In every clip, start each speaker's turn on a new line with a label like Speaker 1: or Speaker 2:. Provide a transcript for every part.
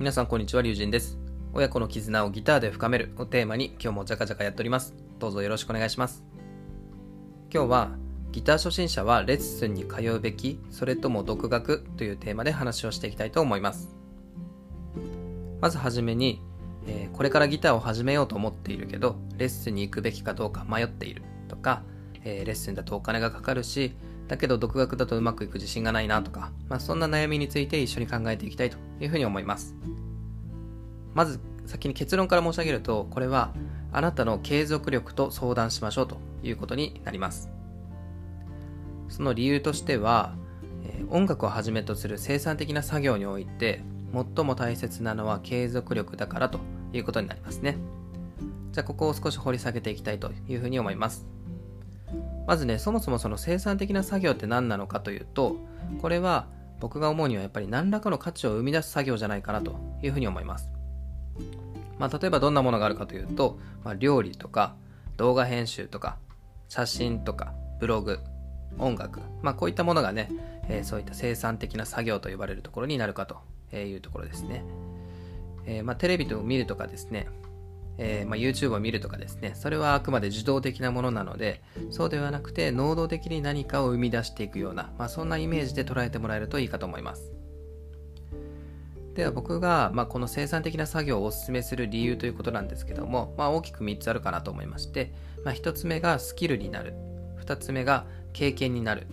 Speaker 1: 皆さんこんにちは、龍神です。親子の絆をギターで深めるをテーマに今日もジャカジャカやっております。どうぞよろしくお願いします。今日はギター初心者はレッスンに通うべき、それとも独学というテーマで話をしていきたいと思います。まずはじめに、えー、これからギターを始めようと思っているけど、レッスンに行くべきかどうか迷っているとか、えー、レッスンだとお金がかかるし、だけど独学だとうまくいく自信がないなとか、まあ、そんな悩みについて一緒に考えていきたいというふうに思います。まず先に結論から申し上げると、これはあなたの継続力と相談しましょうということになります。その理由としては、え音楽をはじめとする生産的な作業において、最も大切なのは継続力だからということになりますね。じゃあここを少し掘り下げていきたいというふうに思います。まずね、そもそもその生産的な作業って何なのかというと、これは僕が思うにはやっぱり何らかの価値を生み出す作業じゃないかなというふうに思います。まあ、例えばどんなものがあるかというと、まあ、料理とか動画編集とか写真とかブログ、音楽、まあ、こういったものがね、えー、そういった生産的な作業と呼ばれるところになるかというところですね。えー、まあ、テレビを見るとかですね、えー、まあ、YouTube を見るとかですね、それはあくまで受動的なものなので、そうではなくて能動的に何かを生み出していくような、まあ、そんなイメージで捉えてもらえるといいかと思います。では僕が、まあ、この生産的な作業をお勧めする理由ということなんですけども、まあ、大きく3つあるかなと思いまして、まあ、1つ目がスキルになる2つ目が経験になる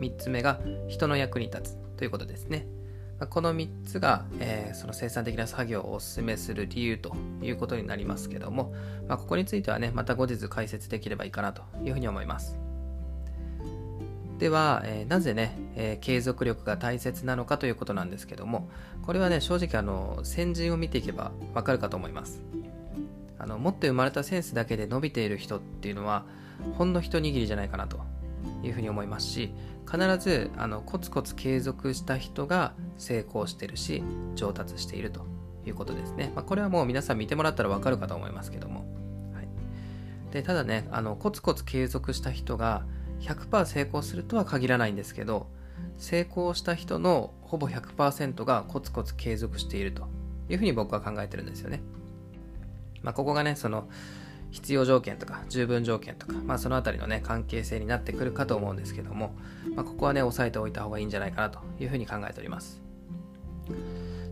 Speaker 1: 3つ目が人の役に立つということですね。この3つが、えー、その生産的な作業をお勧めする理由ということになりますけども、まあ、ここについてはね、また後日解説できればいいかなというふうに思います。では、えー、なぜね、えー、継続力が大切なのかということなんですけども、これはね、正直あの、先人を見ていけばわかるかと思います。あの、持って生まれたセンスだけで伸びている人っていうのは、ほんの一握りじゃないかなというふうに思いますし、必ずあのコツコツ継続した人が成功してるし上達しているということですね、まあ、これはもう皆さん見てもらったらわかるかと思いますけども、はい、でただねあのコツコツ継続した人が100%成功するとは限らないんですけど成功した人のほぼ100%がコツコツ継続しているというふうに僕は考えてるんですよね、まあ、ここがねその必要条件とか十分条件とか、まあ、そのあたりのね関係性になってくるかと思うんですけども、まあ、ここはね押さえておいた方がいいんじゃないかなというふうに考えております。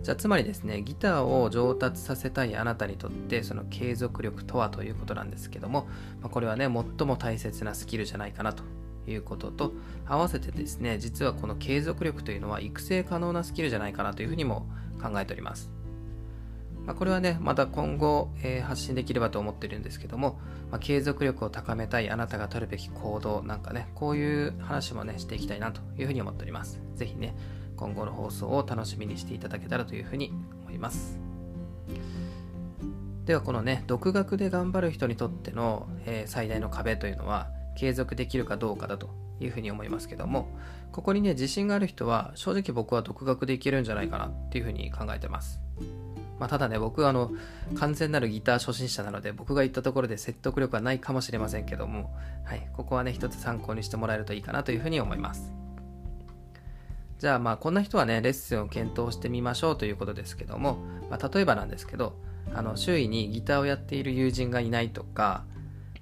Speaker 1: じゃあつまりですねギターを上達させたいあなたにとってその継続力とはということなんですけども、まあ、これはね最も大切なスキルじゃないかなということと合わせてですね実はこの継続力というのは育成可能なスキルじゃないかなというふうにも考えております。まあ、これはね、また今後、えー、発信できればと思ってるんですけども、まあ、継続力を高めたいあなたが取るべき行動なんかね、こういう話もね、していきたいなというふうに思っております。ぜひね、今後の放送を楽しみにしていただけたらというふうに思います。ではこのね、独学で頑張る人にとっての、えー、最大の壁というのは、継続できるかどうかだというふうに思いますけども、ここにね、自信がある人は、正直僕は独学でいけるんじゃないかなっていうふうに考えてます。まあ、ただね、僕はあの、完全なるギター初心者なので、僕が言ったところで説得力はないかもしれませんけども、はい、ここはね、一つ参考にしてもらえるといいかなというふうに思います。じゃあまあこんな人はねレッスンを検討してみましょうということですけども、まあ、例えばなんですけどあの周囲にギターをやっている友人がいないとか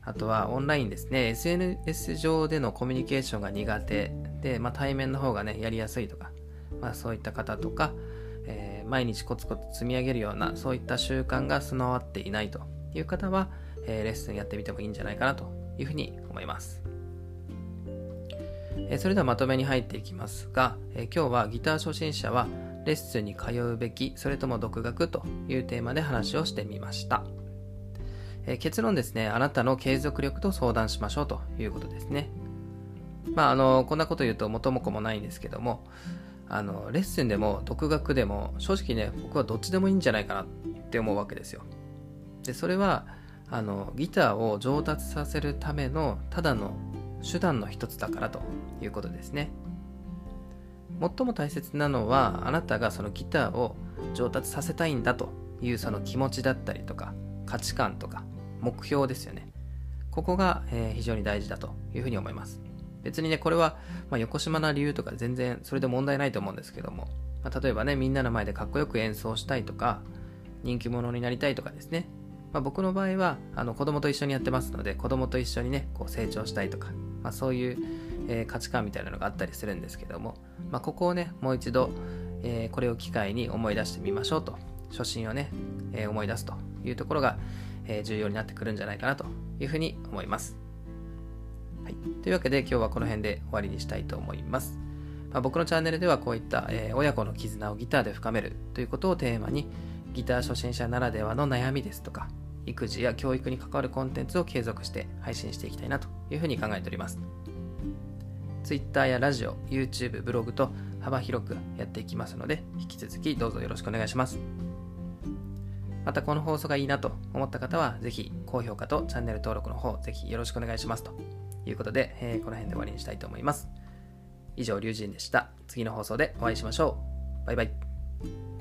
Speaker 1: あとはオンラインですね SNS 上でのコミュニケーションが苦手で、まあ、対面の方がねやりやすいとか、まあ、そういった方とかえー、毎日コツコツ積み上げるようなそういった習慣が備わっていないという方は、えー、レッスンやってみてもいいんじゃないかなというふうに思います。えー、それではまとめに入っていきますが、え今日はギター初心者はレッスンに通うべきそれとも独学というテーマで話をしてみました。え結論ですね、あなたの継続力と相談しましょうということですね。まあ、あの、こんなこと言うと元も子もないんですけども、あのレッスンでも独学でも正直ね僕はどっちでもいいんじゃないかなって思うわけですよ。でそれはあのギターを上達させるためのただの手段の一つだからということですね。最も大切なのはあなたがそのギターを上達させたいんだというその気持ちだったりとか価値観とか目標ですよね。ここが、えー、非常に大事だというふうに思います。別にね、これは、まあ、横島な理由とか全然それで問題ないと思うんですけども、まあ、例えばねみんなの前でかっこよく演奏したいとか人気者になりたいとかですね、まあ、僕の場合はあの子供と一緒にやってますので子供と一緒にねこう成長したいとか、まあ、そういう、えー、価値観みたいなのがあったりするんですけども、まあ、ここをねもう一度、えー、これを機会に思い出してみましょうと。初心をね、えー、思い出すというところが、え重要になってくるんじゃないかなというふうに思います。はい、というわけで今日はこの辺で終わりにしたいと思います。まあ、僕のチャンネルではこういった、えー、親子の絆をギターで深めるということをテーマにギター初心者ならではの悩みですとか育児や教育に関わるコンテンツを継続して配信していきたいなというふうに考えております。Twitter やラジオ、YouTube、ブログと幅広くやっていきますので引き続きどうぞよろしくお願いします。またこの放送がいいなと思った方はぜひ高評価とチャンネル登録の方ぜひよろしくお願いしますと。いうことで、えー、この辺で終わりにしたいと思います。以上、龍神でした。次の放送でお会いしましょう。バイバイ。